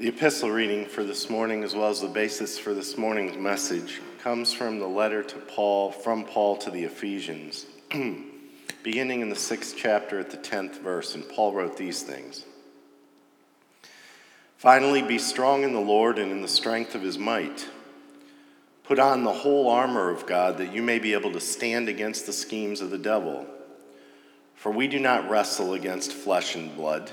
The epistle reading for this morning, as well as the basis for this morning's message, comes from the letter to Paul, from Paul to the Ephesians, beginning in the sixth chapter at the tenth verse. And Paul wrote these things Finally, be strong in the Lord and in the strength of his might. Put on the whole armor of God that you may be able to stand against the schemes of the devil. For we do not wrestle against flesh and blood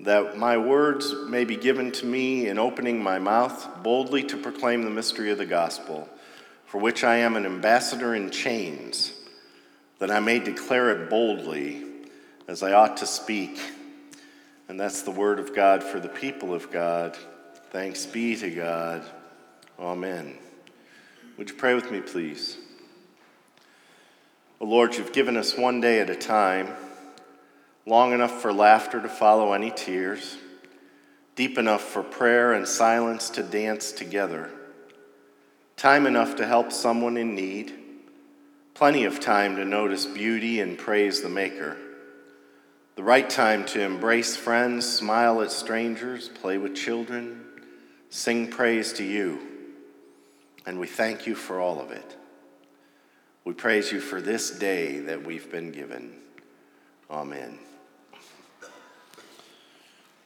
that my words may be given to me in opening my mouth boldly to proclaim the mystery of the gospel, for which I am an ambassador in chains, that I may declare it boldly as I ought to speak. And that's the word of God for the people of God. Thanks be to God. Amen. Would you pray with me, please? Oh Lord, you've given us one day at a time long enough for laughter to follow any tears, deep enough for prayer and silence to dance together, time enough to help someone in need, plenty of time to notice beauty and praise the Maker, the right time to embrace friends, smile at strangers, play with children, sing praise to you. And we thank you for all of it. We praise you for this day that we've been given. Amen.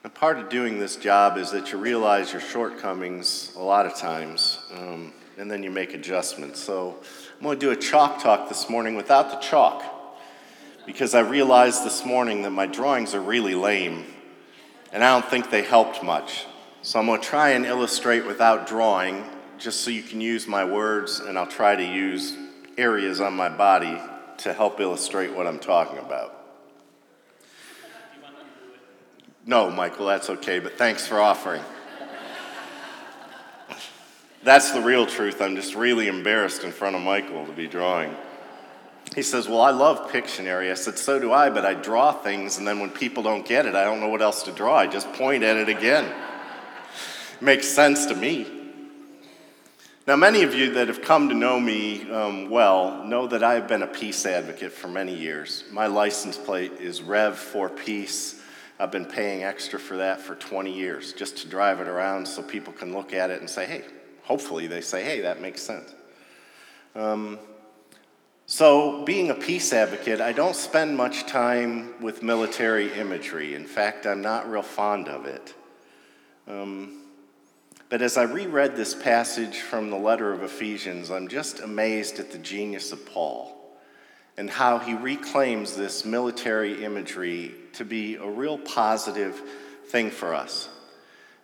And part of doing this job is that you realize your shortcomings a lot of times, um, and then you make adjustments. So I'm going to do a chalk talk this morning without the chalk, because I realized this morning that my drawings are really lame, and I don't think they helped much. So I'm going to try and illustrate without drawing, just so you can use my words, and I'll try to use areas on my body to help illustrate what I'm talking about. No, Michael, that's okay, but thanks for offering. that's the real truth. I'm just really embarrassed in front of Michael to be drawing. He says, Well, I love Pictionary. I said, So do I, but I draw things, and then when people don't get it, I don't know what else to draw. I just point at it again. Makes sense to me. Now, many of you that have come to know me um, well know that I've been a peace advocate for many years. My license plate is Rev for Peace. I've been paying extra for that for 20 years just to drive it around so people can look at it and say, hey, hopefully they say, hey, that makes sense. Um, so, being a peace advocate, I don't spend much time with military imagery. In fact, I'm not real fond of it. Um, but as I reread this passage from the letter of Ephesians, I'm just amazed at the genius of Paul and how he reclaims this military imagery to be a real positive thing for us.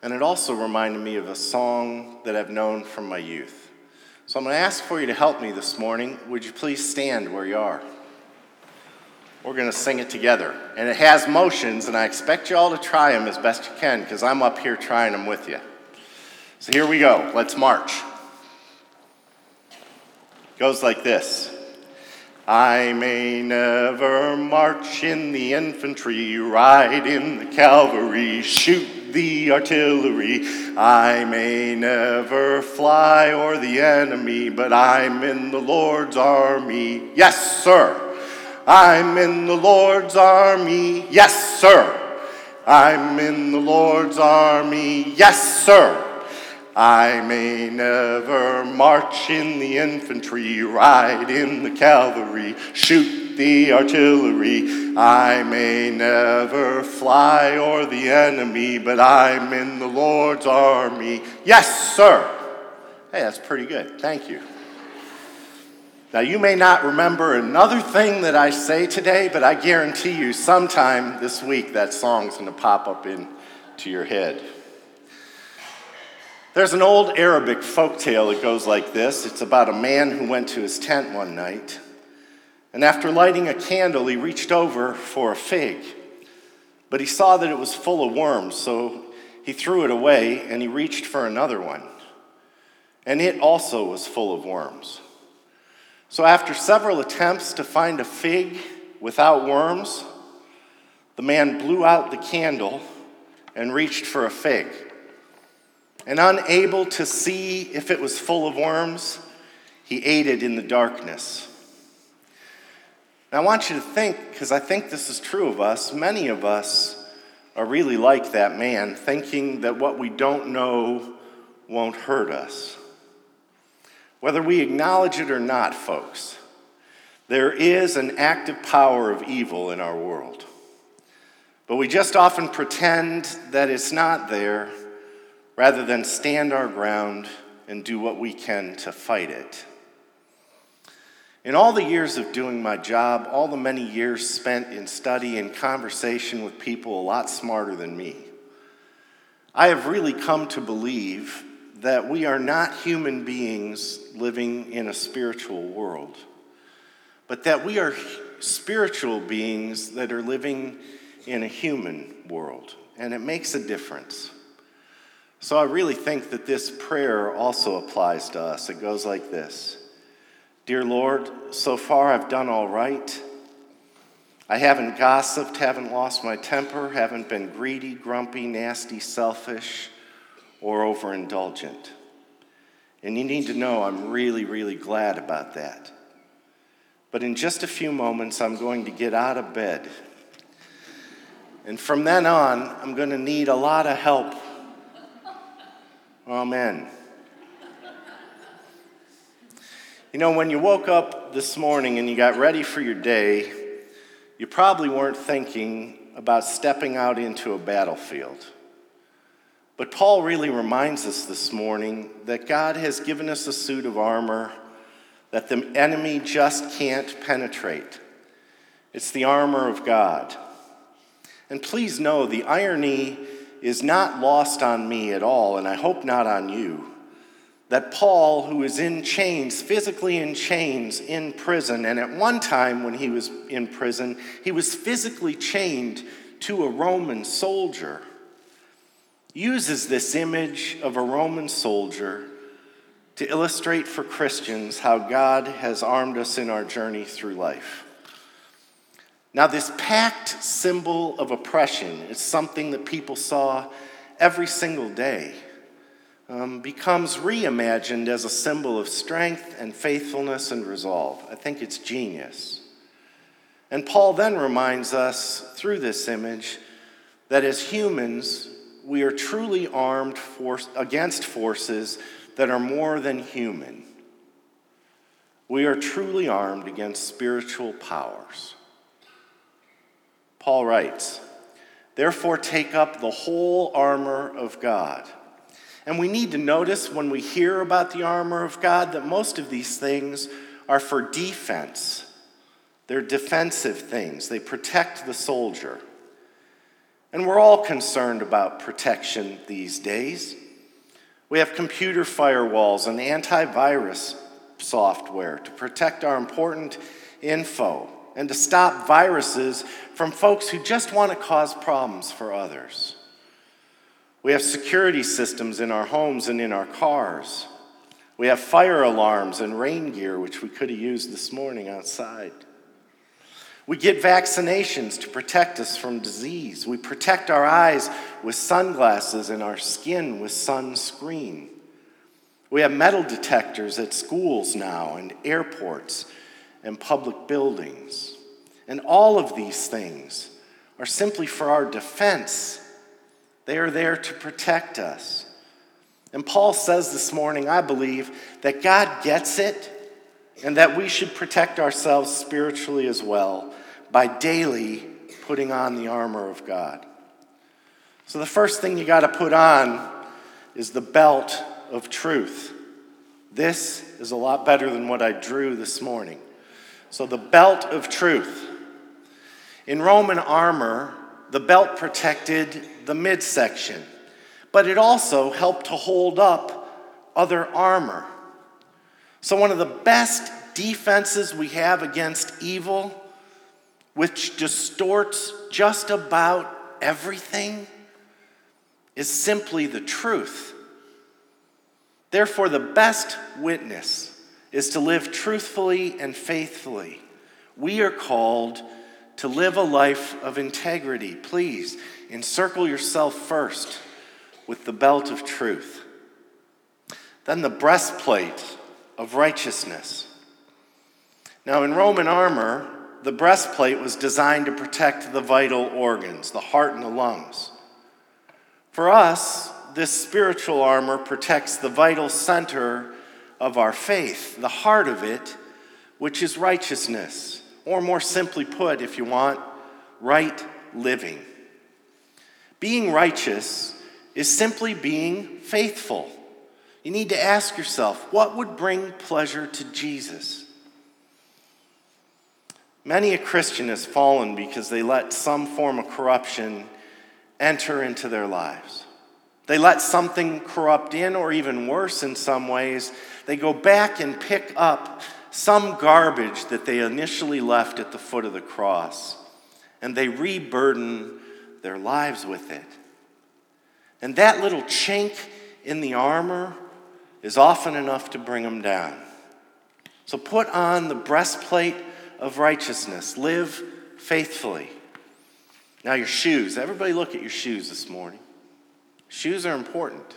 And it also reminded me of a song that I've known from my youth. So I'm going to ask for you to help me this morning. Would you please stand where you are? We're going to sing it together. And it has motions, and I expect you all to try them as best you can because I'm up here trying them with you. So here we go. Let's march. It goes like this. I may never march in the infantry, ride in the cavalry, shoot the artillery. I may never fly o'er the enemy, but I'm in the Lord's army. Yes, sir. I'm in the Lord's army. Yes, sir. I'm in the Lord's army. Yes, sir. I may never march in the infantry, ride in the cavalry, shoot the artillery. I may never fly o'er the enemy, but I'm in the Lord's army. Yes, sir. Hey, that's pretty good. Thank you. Now, you may not remember another thing that I say today, but I guarantee you sometime this week that song's going to pop up into your head. There's an old Arabic folk tale that goes like this it's about a man who went to his tent one night, and after lighting a candle, he reached over for a fig. But he saw that it was full of worms, so he threw it away and he reached for another one. And it also was full of worms. So, after several attempts to find a fig without worms, the man blew out the candle and reached for a fig. And unable to see if it was full of worms, he ate it in the darkness. Now, I want you to think, because I think this is true of us, many of us are really like that man, thinking that what we don't know won't hurt us. Whether we acknowledge it or not, folks, there is an active power of evil in our world. But we just often pretend that it's not there rather than stand our ground and do what we can to fight it. In all the years of doing my job, all the many years spent in study and conversation with people a lot smarter than me, I have really come to believe that we are not human beings living in a spiritual world, but that we are spiritual beings that are living in a human world, and it makes a difference. So I really think that this prayer also applies to us. It goes like this Dear Lord, so far I've done all right. I haven't gossiped, haven't lost my temper, haven't been greedy, grumpy, nasty, selfish or overindulgent. And you need to know I'm really, really glad about that. But in just a few moments, I'm going to get out of bed. And from then on, I'm going to need a lot of help. Amen. You know, when you woke up this morning and you got ready for your day, you probably weren't thinking about stepping out into a battlefield. But Paul really reminds us this morning that God has given us a suit of armor that the enemy just can't penetrate. It's the armor of God. And please know the irony is not lost on me at all, and I hope not on you. That Paul, who is in chains, physically in chains in prison, and at one time when he was in prison, he was physically chained to a Roman soldier uses this image of a Roman soldier to illustrate for Christians how God has armed us in our journey through life. Now, this packed symbol of oppression is something that people saw every single day, um, becomes reimagined as a symbol of strength and faithfulness and resolve. I think it's genius. And Paul then reminds us through this image that as humans, we are truly armed against forces that are more than human. We are truly armed against spiritual powers. Paul writes, Therefore, take up the whole armor of God. And we need to notice when we hear about the armor of God that most of these things are for defense. They're defensive things, they protect the soldier. And we're all concerned about protection these days. We have computer firewalls and antivirus software to protect our important info and to stop viruses from folks who just want to cause problems for others. We have security systems in our homes and in our cars. We have fire alarms and rain gear, which we could have used this morning outside. We get vaccinations to protect us from disease. We protect our eyes with sunglasses and our skin with sunscreen. We have metal detectors at schools now and airports and public buildings. And all of these things are simply for our defense. They are there to protect us. And Paul says this morning, I believe, that God gets it and that we should protect ourselves spiritually as well by daily putting on the armor of God. So, the first thing you got to put on is the belt of truth. This is a lot better than what I drew this morning. So, the belt of truth. In Roman armor, the belt protected the midsection, but it also helped to hold up other armor. So, one of the best defenses we have against evil, which distorts just about everything, is simply the truth. Therefore, the best witness is to live truthfully and faithfully. We are called to live a life of integrity. Please encircle yourself first with the belt of truth, then the breastplate of righteousness. Now, in Roman armor, the breastplate was designed to protect the vital organs, the heart and the lungs. For us, this spiritual armor protects the vital center of our faith, the heart of it, which is righteousness, or more simply put, if you want, right living. Being righteous is simply being faithful. You need to ask yourself what would bring pleasure to Jesus? Many a Christian has fallen because they let some form of corruption enter into their lives. They let something corrupt in, or even worse in some ways, they go back and pick up some garbage that they initially left at the foot of the cross, and they reburden their lives with it. And that little chink in the armor is often enough to bring them down. So put on the breastplate of righteousness, live faithfully. Now, your shoes. Everybody, look at your shoes this morning. Shoes are important.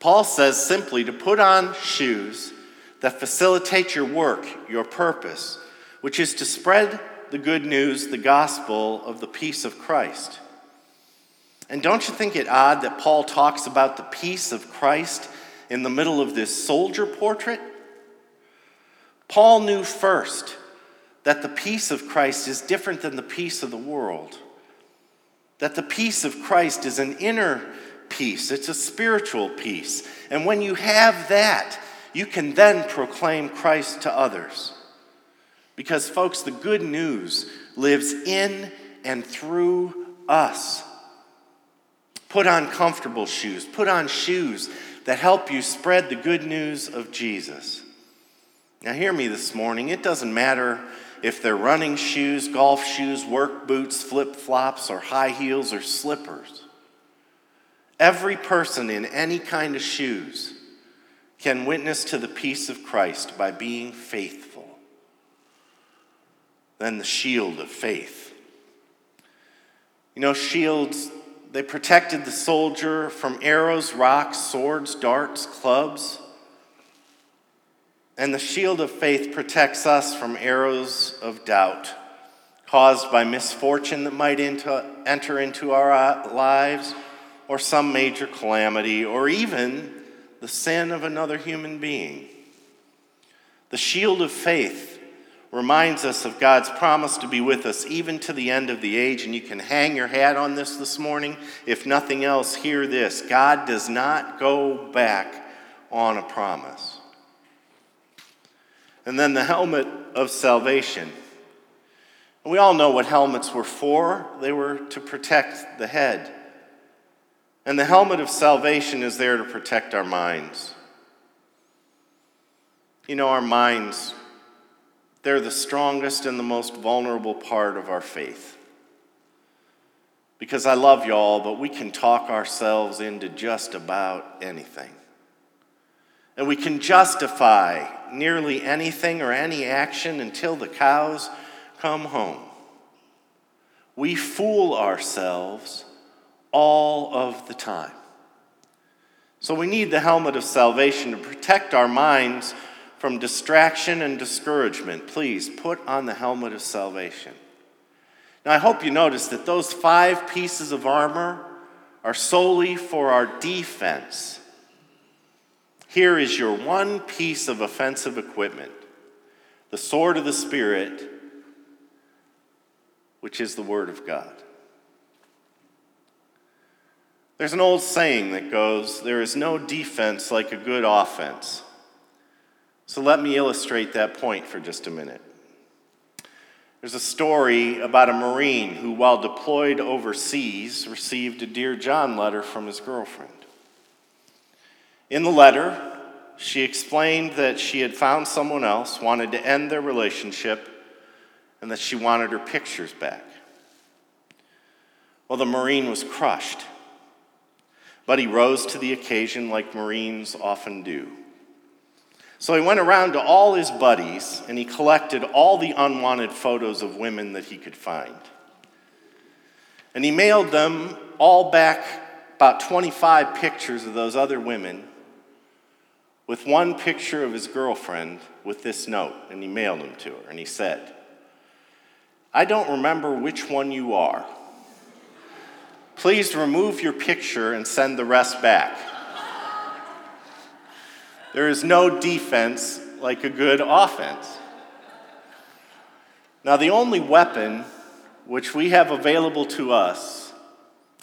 Paul says simply to put on shoes that facilitate your work, your purpose, which is to spread the good news, the gospel of the peace of Christ. And don't you think it odd that Paul talks about the peace of Christ in the middle of this soldier portrait? Paul knew first that the peace of Christ is different than the peace of the world that the peace of Christ is an inner peace, it's a spiritual peace. And when you have that, you can then proclaim Christ to others. Because, folks, the good news lives in and through us. Put on comfortable shoes, put on shoes that help you spread the good news of Jesus. Now, hear me this morning. It doesn't matter if they're running shoes, golf shoes, work boots, flip flops, or high heels or slippers. Every person in any kind of shoes can witness to the peace of Christ by being faithful. Then the shield of faith. You know, shields, they protected the soldier from arrows, rocks, swords, darts, clubs. And the shield of faith protects us from arrows of doubt caused by misfortune that might enter into our uh, lives, or some major calamity, or even the sin of another human being. The shield of faith reminds us of God's promise to be with us even to the end of the age, and you can hang your hat on this this morning. If nothing else, hear this God does not go back on a promise. And then the helmet of salvation. We all know what helmets were for. They were to protect the head. And the helmet of salvation is there to protect our minds. You know, our minds, they're the strongest and the most vulnerable part of our faith. Because I love y'all, but we can talk ourselves into just about anything. And we can justify nearly anything or any action until the cows come home. We fool ourselves all of the time. So we need the helmet of salvation to protect our minds from distraction and discouragement. Please put on the helmet of salvation. Now, I hope you notice that those five pieces of armor are solely for our defense here is your one piece of offensive equipment the sword of the Spirit, which is the Word of God. There's an old saying that goes, There is no defense like a good offense. So let me illustrate that point for just a minute. There's a story about a Marine who, while deployed overseas, received a Dear John letter from his girlfriend. In the letter, she explained that she had found someone else, wanted to end their relationship, and that she wanted her pictures back. Well, the Marine was crushed, but he rose to the occasion like Marines often do. So he went around to all his buddies and he collected all the unwanted photos of women that he could find. And he mailed them all back, about 25 pictures of those other women, with one picture of his girlfriend with this note. And he mailed them to her. And he said, I don't remember which one you are. Please remove your picture and send the rest back. There is no defense like a good offense. Now, the only weapon which we have available to us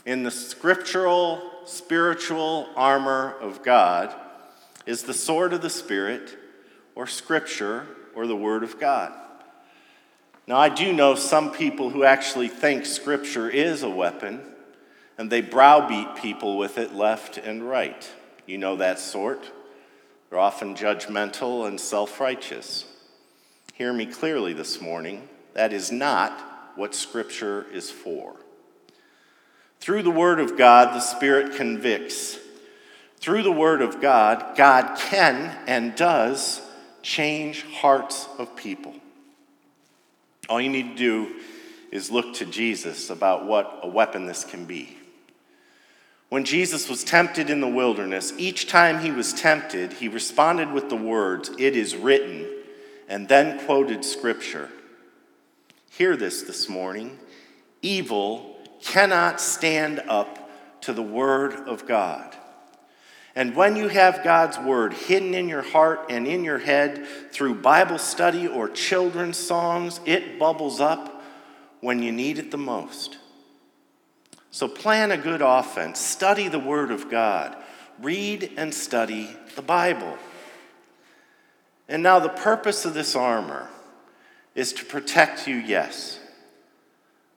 in the scriptural, spiritual armor of God is the sword of the Spirit, or Scripture, or the Word of God. Now, I do know some people who actually think Scripture is a weapon, and they browbeat people with it left and right. You know that sort. They're often judgmental and self righteous. Hear me clearly this morning. That is not what Scripture is for. Through the Word of God, the Spirit convicts. Through the Word of God, God can and does change hearts of people. All you need to do is look to Jesus about what a weapon this can be. When Jesus was tempted in the wilderness, each time he was tempted, he responded with the words, It is written, and then quoted scripture. Hear this this morning. Evil cannot stand up to the word of God. And when you have God's word hidden in your heart and in your head through Bible study or children's songs, it bubbles up when you need it the most. So plan a good offense, study the Word of God, read and study the Bible. And now, the purpose of this armor is to protect you, yes,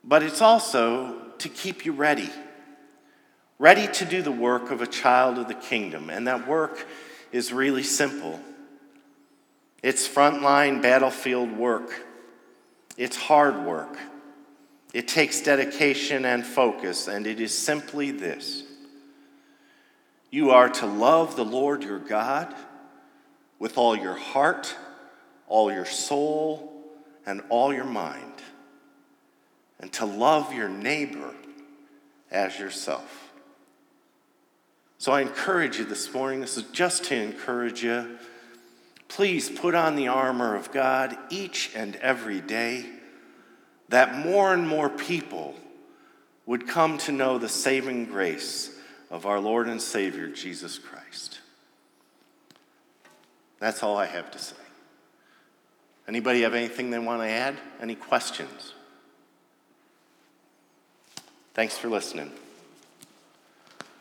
but it's also to keep you ready. Ready to do the work of a child of the kingdom. And that work is really simple it's frontline battlefield work, it's hard work. It takes dedication and focus, and it is simply this you are to love the Lord your God with all your heart, all your soul, and all your mind, and to love your neighbor as yourself. So I encourage you this morning, this is just to encourage you. Please put on the armor of God each and every day that more and more people would come to know the saving grace of our Lord and Savior, Jesus Christ. That's all I have to say. Anybody have anything they want to add? Any questions? Thanks for listening.